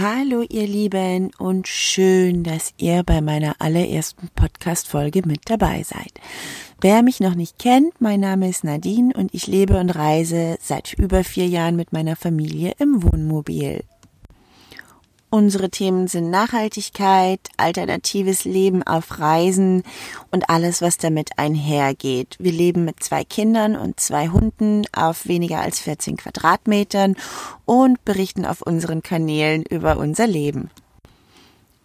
Hallo ihr Lieben und schön, dass ihr bei meiner allerersten Podcast-Folge mit dabei seid. Wer mich noch nicht kennt, mein Name ist Nadine und ich lebe und reise seit über vier Jahren mit meiner Familie im Wohnmobil. Unsere Themen sind Nachhaltigkeit, alternatives Leben auf Reisen und alles, was damit einhergeht. Wir leben mit zwei Kindern und zwei Hunden auf weniger als 14 Quadratmetern und berichten auf unseren Kanälen über unser Leben.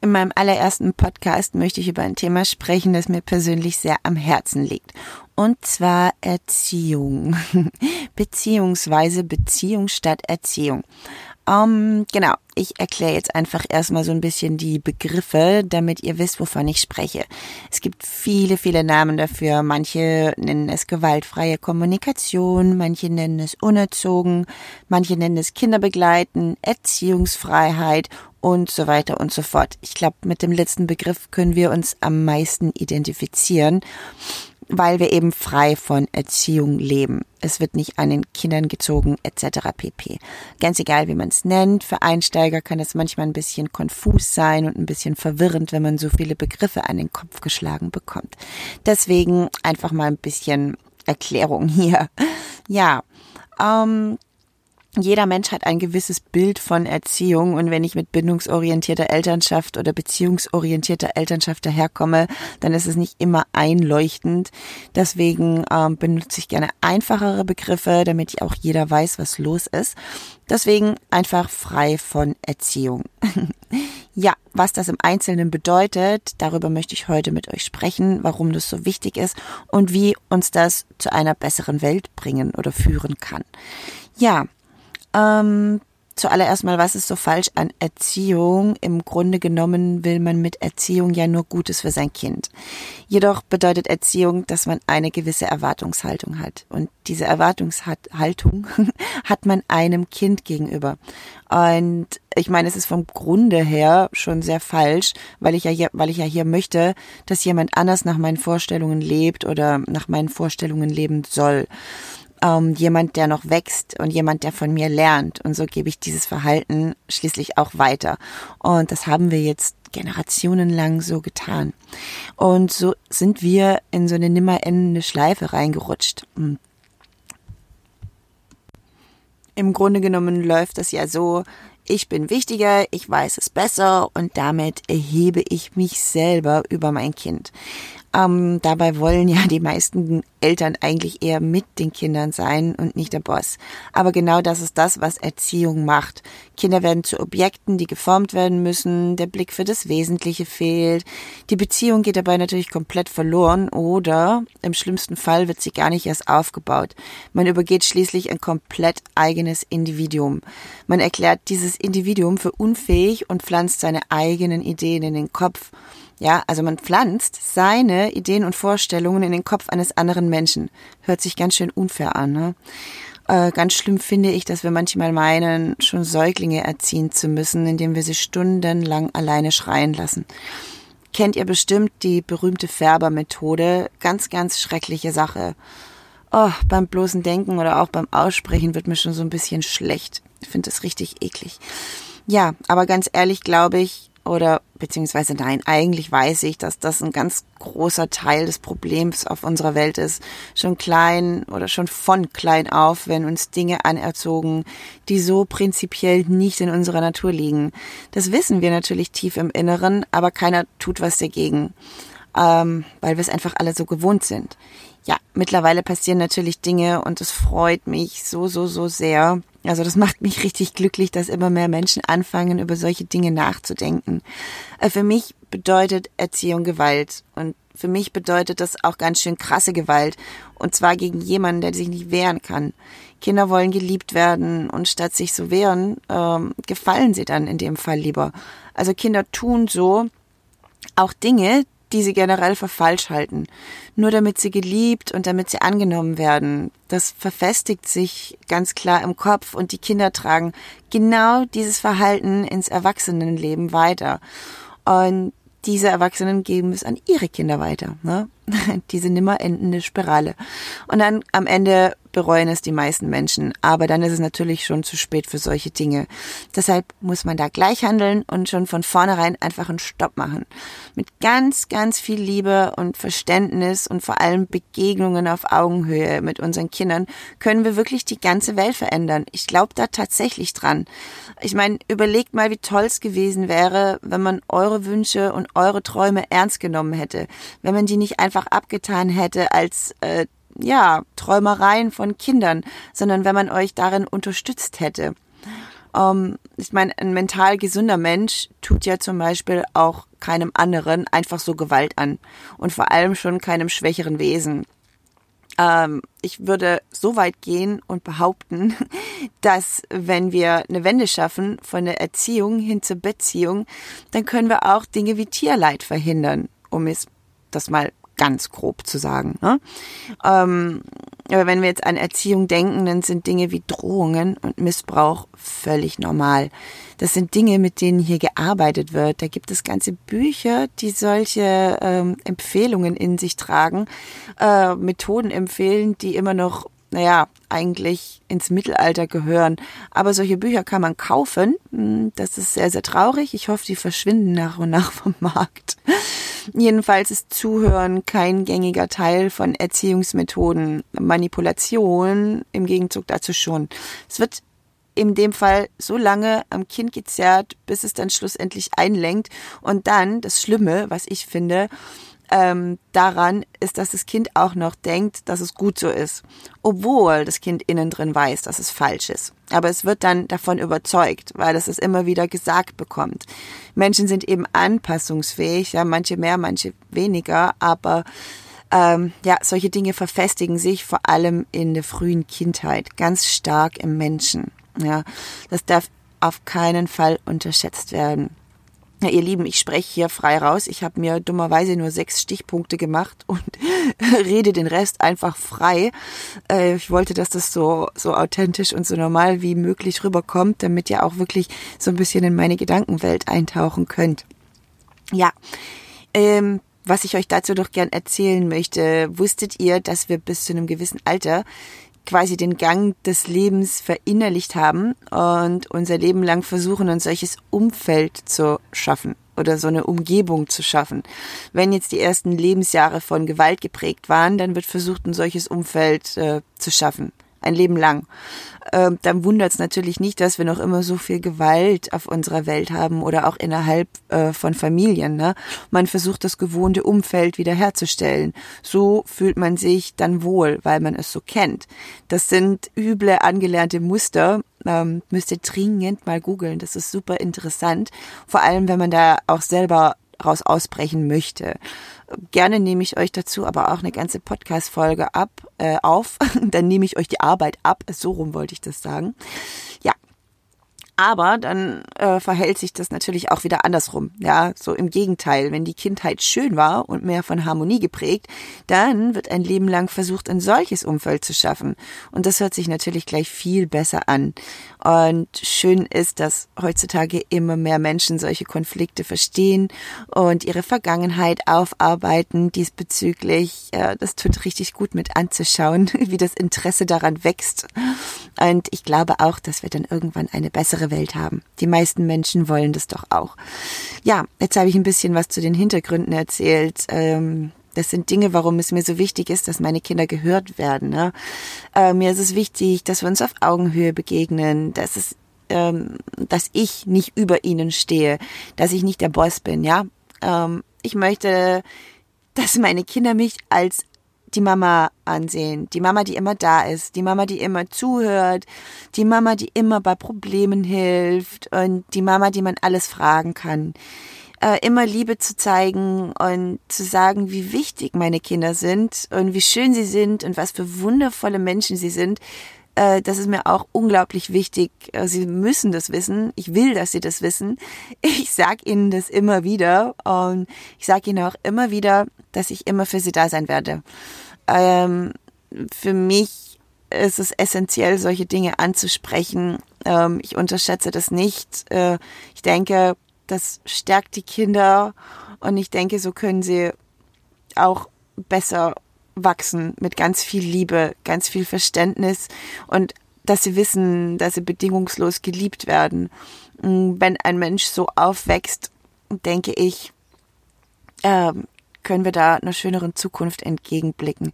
In meinem allerersten Podcast möchte ich über ein Thema sprechen, das mir persönlich sehr am Herzen liegt. Und zwar Erziehung. Beziehungsweise Beziehung statt Erziehung. Um, ähm, genau, ich erkläre jetzt einfach erstmal so ein bisschen die Begriffe, damit ihr wisst, wovon ich spreche. Es gibt viele, viele Namen dafür. Manche nennen es gewaltfreie Kommunikation, manche nennen es unerzogen, manche nennen es Kinderbegleiten, Erziehungsfreiheit und so weiter und so fort. Ich glaube, mit dem letzten Begriff können wir uns am meisten identifizieren weil wir eben frei von Erziehung leben. Es wird nicht an den Kindern gezogen etc. pp. Ganz egal, wie man es nennt. Für Einsteiger kann es manchmal ein bisschen konfus sein und ein bisschen verwirrend, wenn man so viele Begriffe an den Kopf geschlagen bekommt. Deswegen einfach mal ein bisschen Erklärung hier. Ja, ähm, jeder Mensch hat ein gewisses Bild von Erziehung und wenn ich mit bindungsorientierter Elternschaft oder beziehungsorientierter Elternschaft daherkomme, dann ist es nicht immer einleuchtend. Deswegen ähm, benutze ich gerne einfachere Begriffe, damit auch jeder weiß, was los ist. Deswegen einfach frei von Erziehung. ja, was das im Einzelnen bedeutet, darüber möchte ich heute mit euch sprechen, warum das so wichtig ist und wie uns das zu einer besseren Welt bringen oder führen kann. Ja, ähm, zuallererst mal, was ist so falsch an Erziehung? Im Grunde genommen will man mit Erziehung ja nur Gutes für sein Kind. Jedoch bedeutet Erziehung, dass man eine gewisse Erwartungshaltung hat. Und diese Erwartungshaltung hat man einem Kind gegenüber. Und ich meine, es ist vom Grunde her schon sehr falsch, weil ich ja hier, weil ich ja hier möchte, dass jemand anders nach meinen Vorstellungen lebt oder nach meinen Vorstellungen leben soll ähm, jemand, der noch wächst und jemand, der von mir lernt. Und so gebe ich dieses Verhalten schließlich auch weiter. Und das haben wir jetzt generationenlang so getan. Und so sind wir in so eine nimmer endende Schleife reingerutscht. Hm. Im Grunde genommen läuft das ja so, ich bin wichtiger, ich weiß es besser und damit erhebe ich mich selber über mein Kind. Ähm, dabei wollen ja die meisten Eltern eigentlich eher mit den Kindern sein und nicht der Boss. Aber genau das ist das, was Erziehung macht. Kinder werden zu Objekten, die geformt werden müssen, der Blick für das Wesentliche fehlt. Die Beziehung geht dabei natürlich komplett verloren oder im schlimmsten Fall wird sie gar nicht erst aufgebaut. Man übergeht schließlich ein komplett eigenes Individuum. Man erklärt dieses Individuum für unfähig und pflanzt seine eigenen Ideen in den Kopf. Ja, also man pflanzt seine Ideen und Vorstellungen in den Kopf eines anderen Menschen. Hört sich ganz schön unfair an. Ne? Äh, ganz schlimm finde ich, dass wir manchmal meinen, schon Säuglinge erziehen zu müssen, indem wir sie stundenlang alleine schreien lassen. Kennt ihr bestimmt die berühmte Färbermethode? Ganz, ganz schreckliche Sache. Oh, beim bloßen Denken oder auch beim Aussprechen wird mir schon so ein bisschen schlecht. Ich finde das richtig eklig. Ja, aber ganz ehrlich glaube ich, oder beziehungsweise nein, eigentlich weiß ich, dass das ein ganz großer Teil des Problems auf unserer Welt ist. Schon klein oder schon von klein auf, wenn uns Dinge anerzogen, die so prinzipiell nicht in unserer Natur liegen. Das wissen wir natürlich tief im Inneren, aber keiner tut was dagegen, ähm, weil wir es einfach alle so gewohnt sind. Ja, mittlerweile passieren natürlich Dinge und es freut mich so, so, so sehr, also das macht mich richtig glücklich, dass immer mehr Menschen anfangen, über solche Dinge nachzudenken. Äh, für mich bedeutet Erziehung Gewalt und für mich bedeutet das auch ganz schön krasse Gewalt und zwar gegen jemanden, der sich nicht wehren kann. Kinder wollen geliebt werden und statt sich zu wehren, ähm, gefallen sie dann in dem Fall lieber. Also Kinder tun so auch Dinge, die sie generell für falsch halten. Nur damit sie geliebt und damit sie angenommen werden. Das verfestigt sich ganz klar im Kopf und die Kinder tragen genau dieses Verhalten ins Erwachsenenleben weiter. Und diese Erwachsenen geben es an ihre Kinder weiter. Ne? diese nimmer endende Spirale. Und dann am Ende bereuen es die meisten Menschen. Aber dann ist es natürlich schon zu spät für solche Dinge. Deshalb muss man da gleich handeln und schon von vornherein einfach einen Stopp machen. Mit ganz, ganz viel Liebe und Verständnis und vor allem Begegnungen auf Augenhöhe mit unseren Kindern können wir wirklich die ganze Welt verändern. Ich glaube da tatsächlich dran. Ich meine, überlegt mal, wie toll es gewesen wäre, wenn man eure Wünsche und eure Träume ernst genommen hätte. Wenn man die nicht einfach abgetan hätte als äh, ja, Träumereien von Kindern, sondern wenn man euch darin unterstützt hätte. Ähm, ich meine, ein mental gesunder Mensch tut ja zum Beispiel auch keinem anderen einfach so Gewalt an und vor allem schon keinem schwächeren Wesen. Ähm, ich würde so weit gehen und behaupten, dass wenn wir eine Wende schaffen von der Erziehung hin zur Beziehung, dann können wir auch Dinge wie Tierleid verhindern, um es das mal ganz grob zu sagen. Ne? Ähm, aber wenn wir jetzt an Erziehung denken, dann sind Dinge wie Drohungen und Missbrauch völlig normal. Das sind Dinge, mit denen hier gearbeitet wird. Da gibt es ganze Bücher, die solche ähm, Empfehlungen in sich tragen, äh, Methoden empfehlen, die immer noch naja, eigentlich ins Mittelalter gehören. Aber solche Bücher kann man kaufen. Hm, das ist sehr, sehr traurig. Ich hoffe, die verschwinden nach und nach vom Markt. Jedenfalls ist Zuhören kein gängiger Teil von Erziehungsmethoden. Manipulation im Gegenzug dazu schon. Es wird in dem Fall so lange am Kind gezerrt, bis es dann schlussendlich einlenkt. Und dann, das Schlimme, was ich finde, ähm, daran ist, dass das Kind auch noch denkt, dass es gut so ist, obwohl das Kind innen drin weiß, dass es falsch ist. Aber es wird dann davon überzeugt, weil es es immer wieder gesagt bekommt. Menschen sind eben anpassungsfähig, ja, manche mehr, manche weniger, aber ähm, ja, solche Dinge verfestigen sich vor allem in der frühen Kindheit ganz stark im Menschen. Ja, das darf auf keinen Fall unterschätzt werden. Ja, ihr Lieben, ich spreche hier frei raus. Ich habe mir dummerweise nur sechs Stichpunkte gemacht und rede den Rest einfach frei. Äh, ich wollte, dass das so, so authentisch und so normal wie möglich rüberkommt, damit ihr auch wirklich so ein bisschen in meine Gedankenwelt eintauchen könnt. Ja, ähm, was ich euch dazu doch gern erzählen möchte, wusstet ihr, dass wir bis zu einem gewissen Alter quasi den Gang des Lebens verinnerlicht haben und unser Leben lang versuchen, ein solches Umfeld zu schaffen oder so eine Umgebung zu schaffen. Wenn jetzt die ersten Lebensjahre von Gewalt geprägt waren, dann wird versucht, ein solches Umfeld äh, zu schaffen ein Leben lang. Ähm, dann wundert es natürlich nicht, dass wir noch immer so viel Gewalt auf unserer Welt haben oder auch innerhalb äh, von Familien. Ne? Man versucht das gewohnte Umfeld wiederherzustellen. So fühlt man sich dann wohl, weil man es so kennt. Das sind üble angelernte Muster. Ähm, müsst ihr dringend mal googeln. Das ist super interessant. Vor allem, wenn man da auch selber raus ausbrechen möchte. Gerne nehme ich euch dazu aber auch eine ganze Podcast-Folge ab, äh, auf. Dann nehme ich euch die Arbeit ab. So rum wollte ich das sagen. Aber dann äh, verhält sich das natürlich auch wieder andersrum. Ja, so im Gegenteil. Wenn die Kindheit schön war und mehr von Harmonie geprägt, dann wird ein Leben lang versucht, ein solches Umfeld zu schaffen. Und das hört sich natürlich gleich viel besser an. Und schön ist, dass heutzutage immer mehr Menschen solche Konflikte verstehen und ihre Vergangenheit aufarbeiten diesbezüglich. Ja, das tut richtig gut mit anzuschauen, wie das Interesse daran wächst. Und ich glaube auch, dass wir dann irgendwann eine bessere Welt haben. Die meisten Menschen wollen das doch auch. Ja, jetzt habe ich ein bisschen was zu den Hintergründen erzählt. Ähm, das sind Dinge, warum es mir so wichtig ist, dass meine Kinder gehört werden. Ne? Äh, mir ist es wichtig, dass wir uns auf Augenhöhe begegnen, dass es ähm, dass ich nicht über ihnen stehe, dass ich nicht der Boss bin, ja. Ähm, ich möchte, dass meine Kinder mich als die Mama ansehen. Die Mama, die immer da ist. Die Mama, die immer zuhört. Die Mama, die immer bei Problemen hilft. Und die Mama, die man alles fragen kann. Äh, immer Liebe zu zeigen und zu sagen, wie wichtig meine Kinder sind und wie schön sie sind und was für wundervolle Menschen sie sind. Äh, das ist mir auch unglaublich wichtig. Äh, sie müssen das wissen. Ich will, dass sie das wissen. Ich sag ihnen das immer wieder und ich sage ihnen auch immer wieder, dass ich immer für sie da sein werde. Ähm, für mich ist es essentiell, solche Dinge anzusprechen. Ähm, ich unterschätze das nicht. Äh, ich denke, das stärkt die Kinder und ich denke, so können sie auch besser wachsen mit ganz viel Liebe, ganz viel Verständnis und dass sie wissen, dass sie bedingungslos geliebt werden. Mm, wenn ein Mensch so aufwächst, denke ich, äh, können wir da einer schöneren Zukunft entgegenblicken.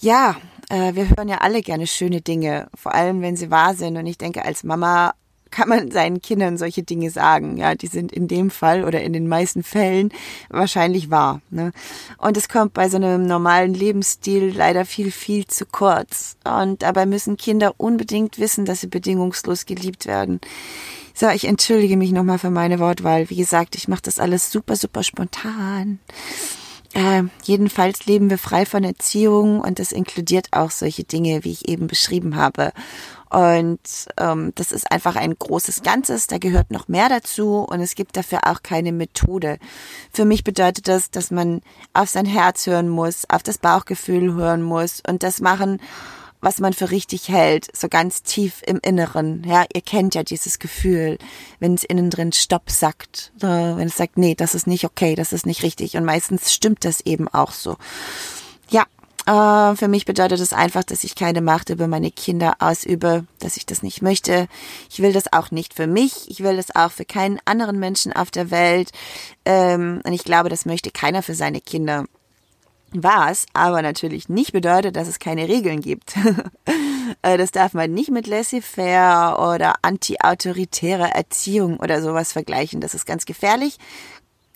Ja, äh, wir hören ja alle gerne schöne Dinge, vor allem wenn sie wahr sind. Und ich denke, als Mama kann man seinen Kindern solche Dinge sagen. Ja, die sind in dem Fall oder in den meisten Fällen wahrscheinlich wahr. Ne? Und es kommt bei so einem normalen Lebensstil leider viel, viel zu kurz. Und dabei müssen Kinder unbedingt wissen, dass sie bedingungslos geliebt werden. So, ich entschuldige mich nochmal für meine Wortwahl. Wie gesagt, ich mache das alles super, super spontan. Äh, jedenfalls leben wir frei von Erziehung und das inkludiert auch solche Dinge, wie ich eben beschrieben habe. Und ähm, das ist einfach ein großes Ganzes, da gehört noch mehr dazu und es gibt dafür auch keine Methode. Für mich bedeutet das, dass man auf sein Herz hören muss, auf das Bauchgefühl hören muss und das machen, was man für richtig hält, so ganz tief im Inneren. Ja, ihr kennt ja dieses Gefühl, wenn es innen drin Stopp sagt, wenn es sagt, nee, das ist nicht okay, das ist nicht richtig und meistens stimmt das eben auch so. Ja, äh, für mich bedeutet das einfach, dass ich keine Macht über meine Kinder ausübe, dass ich das nicht möchte. Ich will das auch nicht für mich. Ich will das auch für keinen anderen Menschen auf der Welt. Ähm, und ich glaube, das möchte keiner für seine Kinder. Was aber natürlich nicht bedeutet, dass es keine Regeln gibt. Äh, das darf man nicht mit laissez-faire oder anti-autoritärer Erziehung oder sowas vergleichen. Das ist ganz gefährlich.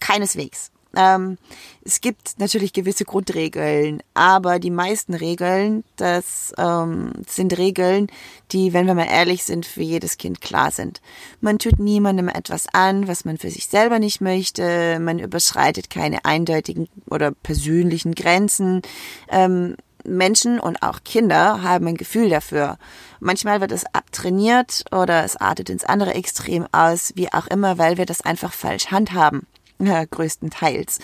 Keineswegs. Ähm, es gibt natürlich gewisse Grundregeln, aber die meisten Regeln, das ähm, sind Regeln, die, wenn wir mal ehrlich sind, für jedes Kind klar sind. Man tut niemandem etwas an, was man für sich selber nicht möchte. Man überschreitet keine eindeutigen oder persönlichen Grenzen. Ähm, Menschen und auch Kinder haben ein Gefühl dafür. Manchmal wird es abtrainiert oder es artet ins andere Extrem aus, wie auch immer, weil wir das einfach falsch handhaben äh, größtenteils.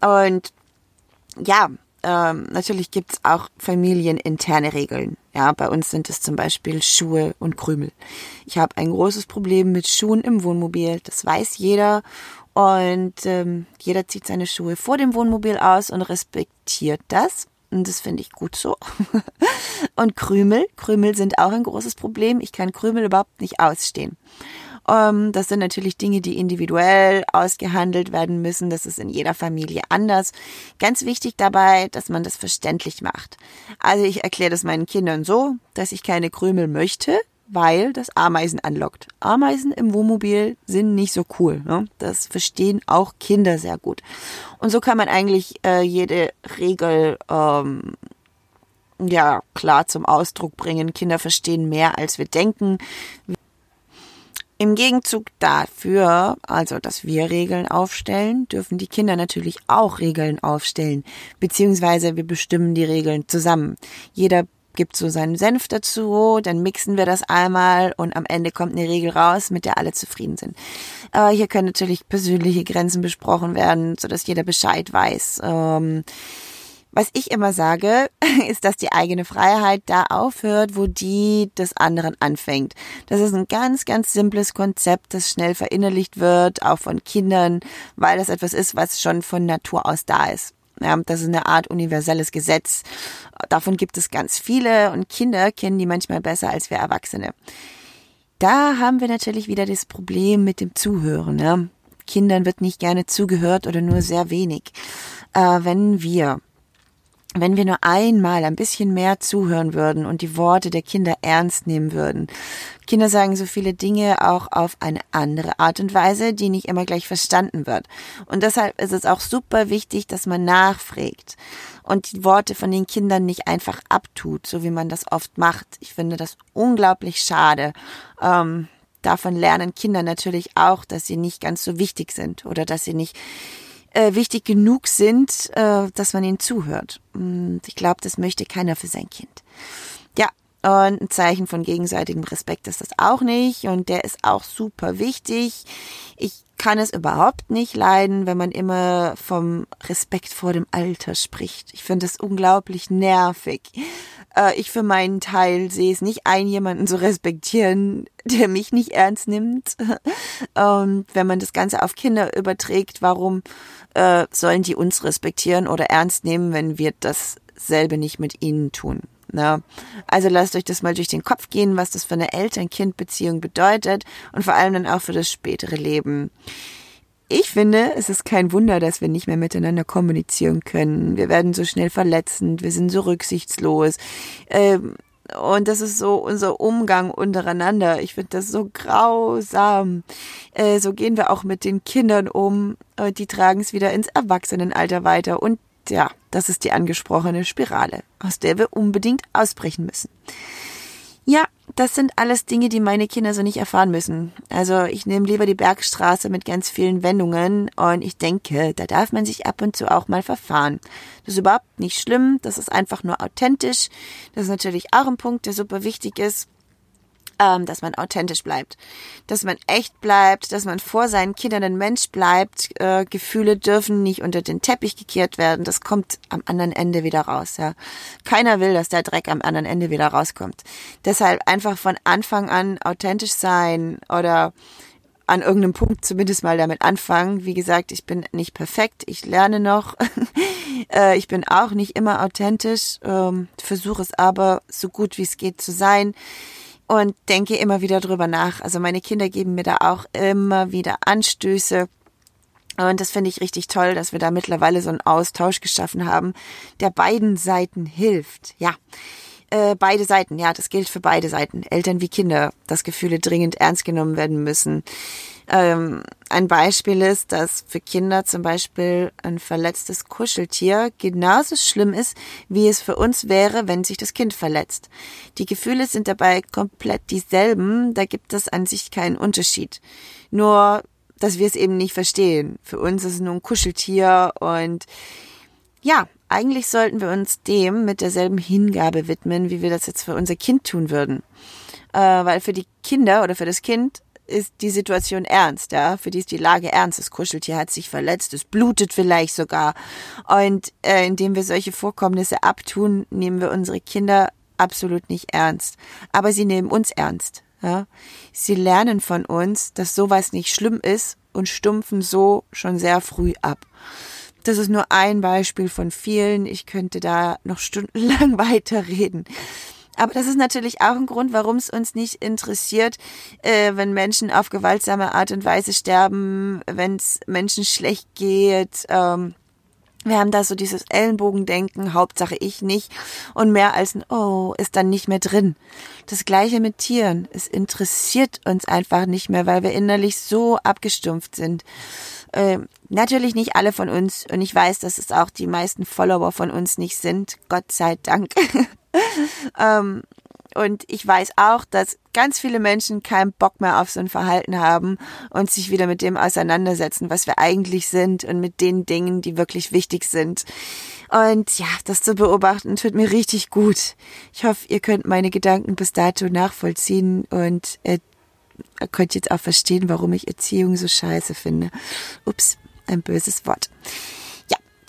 Und ja, ähm, natürlich gibt's auch familieninterne Regeln. Ja, bei uns sind es zum Beispiel Schuhe und Krümel. Ich habe ein großes Problem mit Schuhen im Wohnmobil, das weiß jeder. Und ähm, jeder zieht seine Schuhe vor dem Wohnmobil aus und respektiert das. Und das finde ich gut so. und Krümel, Krümel sind auch ein großes Problem. Ich kann Krümel überhaupt nicht ausstehen. Ähm, das sind natürlich Dinge, die individuell ausgehandelt werden müssen. Das ist in jeder Familie anders. Ganz wichtig dabei, dass man das verständlich macht. Also ich erkläre das meinen Kindern so, dass ich keine Krümel möchte, weil das Ameisen anlockt. Ameisen im Wohnmobil sind nicht so cool. Ne? Das verstehen auch Kinder sehr gut. Und so kann man eigentlich äh, jede Regel ähm, ja klar zum Ausdruck bringen. Kinder verstehen mehr, als wir denken. Im Gegenzug dafür, also dass wir Regeln aufstellen, dürfen die Kinder natürlich auch Regeln aufstellen, beziehungsweise wir bestimmen die Regeln zusammen. Jeder gibt so seinen Senf dazu, dann mixen wir das einmal und am Ende kommt eine Regel raus, mit der alle zufrieden sind. Aber hier können natürlich persönliche Grenzen besprochen werden, sodass jeder Bescheid weiß. Ähm, was ich immer sage, ist, dass die eigene Freiheit da aufhört, wo die des anderen anfängt. Das ist ein ganz, ganz simples Konzept, das schnell verinnerlicht wird, auch von Kindern, weil das etwas ist, was schon von Natur aus da ist. Das ist eine Art universelles Gesetz. Davon gibt es ganz viele und Kinder kennen die manchmal besser als wir Erwachsene. Da haben wir natürlich wieder das Problem mit dem Zuhören. Kindern wird nicht gerne zugehört oder nur sehr wenig. Äh, wenn wir wenn wir nur einmal ein bisschen mehr zuhören würden und die Worte der Kinder ernst nehmen würden. Kinder sagen so viele Dinge auch auf eine andere Art und Weise, die nicht immer gleich verstanden wird. Und deshalb ist es auch super wichtig, dass man nachfragt und die Worte von den Kindern nicht einfach abtut, so wie man das oft macht. Ich finde das unglaublich schade. Ähm, davon lernen Kinder natürlich auch, dass sie nicht ganz so wichtig sind oder dass sie nicht äh, wichtig genug sind, äh, dass man ihnen zuhört. Und ich glaube, das möchte keiner für sein Kind. Ja, und ein Zeichen von gegenseitigem Respekt ist das auch nicht. Und der ist auch super wichtig. Ich kann es überhaupt nicht leiden, wenn man immer vom Respekt vor dem Alter spricht. Ich finde das unglaublich nervig. Äh, ich für meinen Teil sehe es nicht ein, jemanden zu respektieren, der mich nicht ernst nimmt. Und wenn man das Ganze auf Kinder überträgt, warum äh, sollen die uns respektieren oder ernst nehmen, wenn wir dasselbe nicht mit ihnen tun? Na, also lasst euch das mal durch den Kopf gehen, was das für eine Eltern-Kind-Beziehung bedeutet und vor allem dann auch für das spätere Leben. Ich finde, es ist kein Wunder, dass wir nicht mehr miteinander kommunizieren können. Wir werden so schnell verletzend, wir sind so rücksichtslos. Ähm, und das ist so unser Umgang untereinander. Ich finde das so grausam. Äh, so gehen wir auch mit den Kindern um. Äh, die tragen es wieder ins Erwachsenenalter weiter. Und ja, das ist die angesprochene Spirale, aus der wir unbedingt ausbrechen müssen. Ja, das sind alles Dinge, die meine Kinder so nicht erfahren müssen. Also ich nehme lieber die Bergstraße mit ganz vielen Wendungen und ich denke, da darf man sich ab und zu auch mal verfahren. Das ist überhaupt nicht schlimm, das ist einfach nur authentisch. Das ist natürlich auch ein Punkt, der super wichtig ist ähm, dass man authentisch bleibt, dass man echt bleibt, dass man vor seinen Kindern ein Mensch bleibt. Äh, Gefühle dürfen nicht unter den Teppich gekehrt werden. Das kommt am anderen Ende wieder raus. Ja, keiner will, dass der Dreck am anderen Ende wieder rauskommt. Deshalb einfach von Anfang an authentisch sein oder an irgendeinem Punkt zumindest mal damit anfangen. Wie gesagt, ich bin nicht perfekt, ich lerne noch. äh, ich bin auch nicht immer authentisch, ähm, versuche es aber so gut wie es geht zu sein und denke immer wieder drüber nach. Also meine Kinder geben mir da auch immer wieder Anstöße. Und das finde ich richtig toll, dass wir da mittlerweile so einen Austausch geschaffen haben, der beiden Seiten hilft. Ja, äh, beide Seiten, ja, das gilt für beide Seiten, Eltern wie Kinder, dass Gefühle dringend ernst genommen werden müssen. Ähm, ein Beispiel ist, dass für Kinder zum Beispiel ein verletztes Kuscheltier genauso schlimm ist, wie es für uns wäre, wenn sich das Kind verletzt. Die Gefühle sind dabei komplett dieselben, da gibt es an sich keinen Unterschied. Nur, dass wir es eben nicht verstehen. Für uns ist es nur ein Kuscheltier und ja, eigentlich sollten wir uns dem mit derselben Hingabe widmen, wie wir das jetzt für unser Kind tun würden. Äh, weil für die Kinder oder für das Kind ist die Situation ernst, ja. Für die ist die Lage ernst. Das Kuscheltier hat sich verletzt, es blutet vielleicht sogar. Und äh, indem wir solche Vorkommnisse abtun, nehmen wir unsere Kinder absolut nicht ernst. Aber sie nehmen uns ernst. Ja? Sie lernen von uns, dass sowas nicht schlimm ist und stumpfen so schon sehr früh ab. Das ist nur ein Beispiel von vielen. Ich könnte da noch stundenlang weiterreden. Aber das ist natürlich auch ein Grund, warum es uns nicht interessiert, äh, wenn Menschen auf gewaltsame Art und Weise sterben, wenn es Menschen schlecht geht. Ähm, wir haben da so dieses Ellenbogendenken, Hauptsache ich nicht. Und mehr als ein Oh ist dann nicht mehr drin. Das gleiche mit Tieren. Es interessiert uns einfach nicht mehr, weil wir innerlich so abgestumpft sind. Äh, natürlich nicht alle von uns. Und ich weiß, dass es auch die meisten Follower von uns nicht sind. Gott sei Dank. ähm, und ich weiß auch, dass ganz viele Menschen keinen Bock mehr auf so ein Verhalten haben und sich wieder mit dem auseinandersetzen, was wir eigentlich sind und mit den Dingen, die wirklich wichtig sind. Und ja, das zu beobachten tut mir richtig gut. Ich hoffe, ihr könnt meine Gedanken bis dato nachvollziehen und äh, könnt jetzt auch verstehen, warum ich Erziehung so scheiße finde. Ups, ein böses Wort.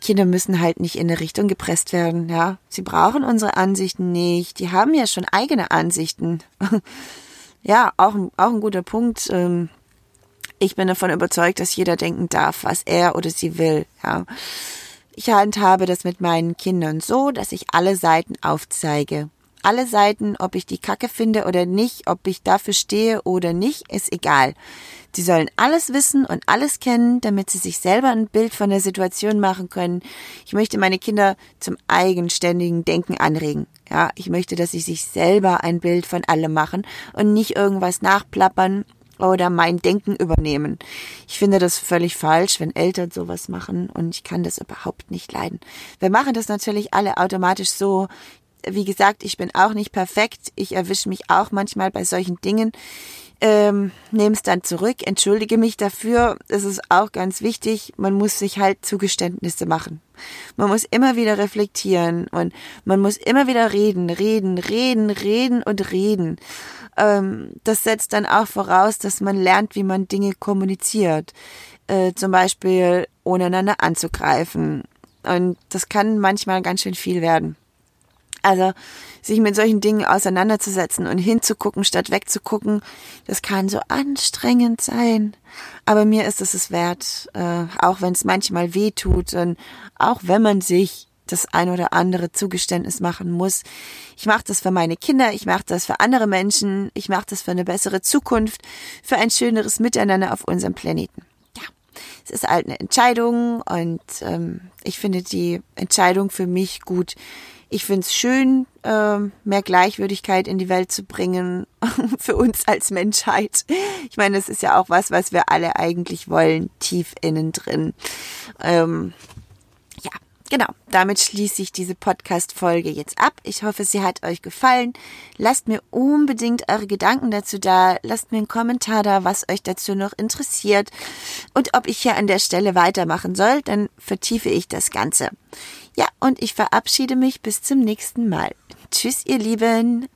Kinder müssen halt nicht in eine Richtung gepresst werden, ja. Sie brauchen unsere Ansichten nicht. Die haben ja schon eigene Ansichten. ja, auch, auch ein guter Punkt. Ähm, ich bin davon überzeugt, dass jeder denken darf, was er oder sie will, ja. Ich handhabe das mit meinen Kindern so, dass ich alle Seiten aufzeige. Alle Seiten, ob ich die Kacke finde oder nicht, ob ich dafür stehe oder nicht, ist egal. Sie sollen alles wissen und alles kennen, damit sie sich selber ein Bild von der Situation machen können. Ich möchte meine Kinder zum eigenständigen Denken anregen. Ja, ich möchte, dass sie sich selber ein Bild von allem machen und nicht irgendwas nachplappern oder mein Denken übernehmen. Ich finde das völlig falsch, wenn Eltern sowas machen und ich kann das überhaupt nicht leiden. Wir machen das natürlich alle automatisch so. Wie gesagt, ich bin auch nicht perfekt. Ich erwische mich auch manchmal bei solchen Dingen ähm, nehme es dann zurück, entschuldige mich dafür. Es ist auch ganz wichtig, man muss sich halt Zugeständnisse machen. Man muss immer wieder reflektieren und man muss immer wieder reden, reden, reden, reden und reden. Ähm, das setzt dann auch voraus, dass man lernt, wie man Dinge kommuniziert. Äh, zum Beispiel ohne einander anzugreifen. Und das kann manchmal ganz schön viel werden. Also sich mit solchen Dingen auseinanderzusetzen und hinzugucken, statt wegzugucken, das kann so anstrengend sein. Aber mir ist es es wert, äh, auch wenn es manchmal weh tut und auch wenn man sich das ein oder andere Zugeständnis machen muss. Ich mache das für meine Kinder, ich mache das für andere Menschen, ich mache das für eine bessere Zukunft, für ein schöneres Miteinander auf unserem Planeten. Ja, es ist halt eine Entscheidung und ähm, ich finde die Entscheidung für mich gut, ich finde es schön, äh, mehr Gleichwürdigkeit in die Welt zu bringen für uns als Menschheit. Ich meine, das ist ja auch was, was wir alle eigentlich wollen, tief innen drin. Genau. Damit schließe ich diese Podcast-Folge jetzt ab. Ich hoffe, sie hat euch gefallen. Lasst mir unbedingt eure Gedanken dazu da. Lasst mir einen Kommentar da, was euch dazu noch interessiert und ob ich hier an der Stelle weitermachen soll. Dann vertiefe ich das Ganze. Ja, und ich verabschiede mich bis zum nächsten Mal. Tschüss, ihr Lieben.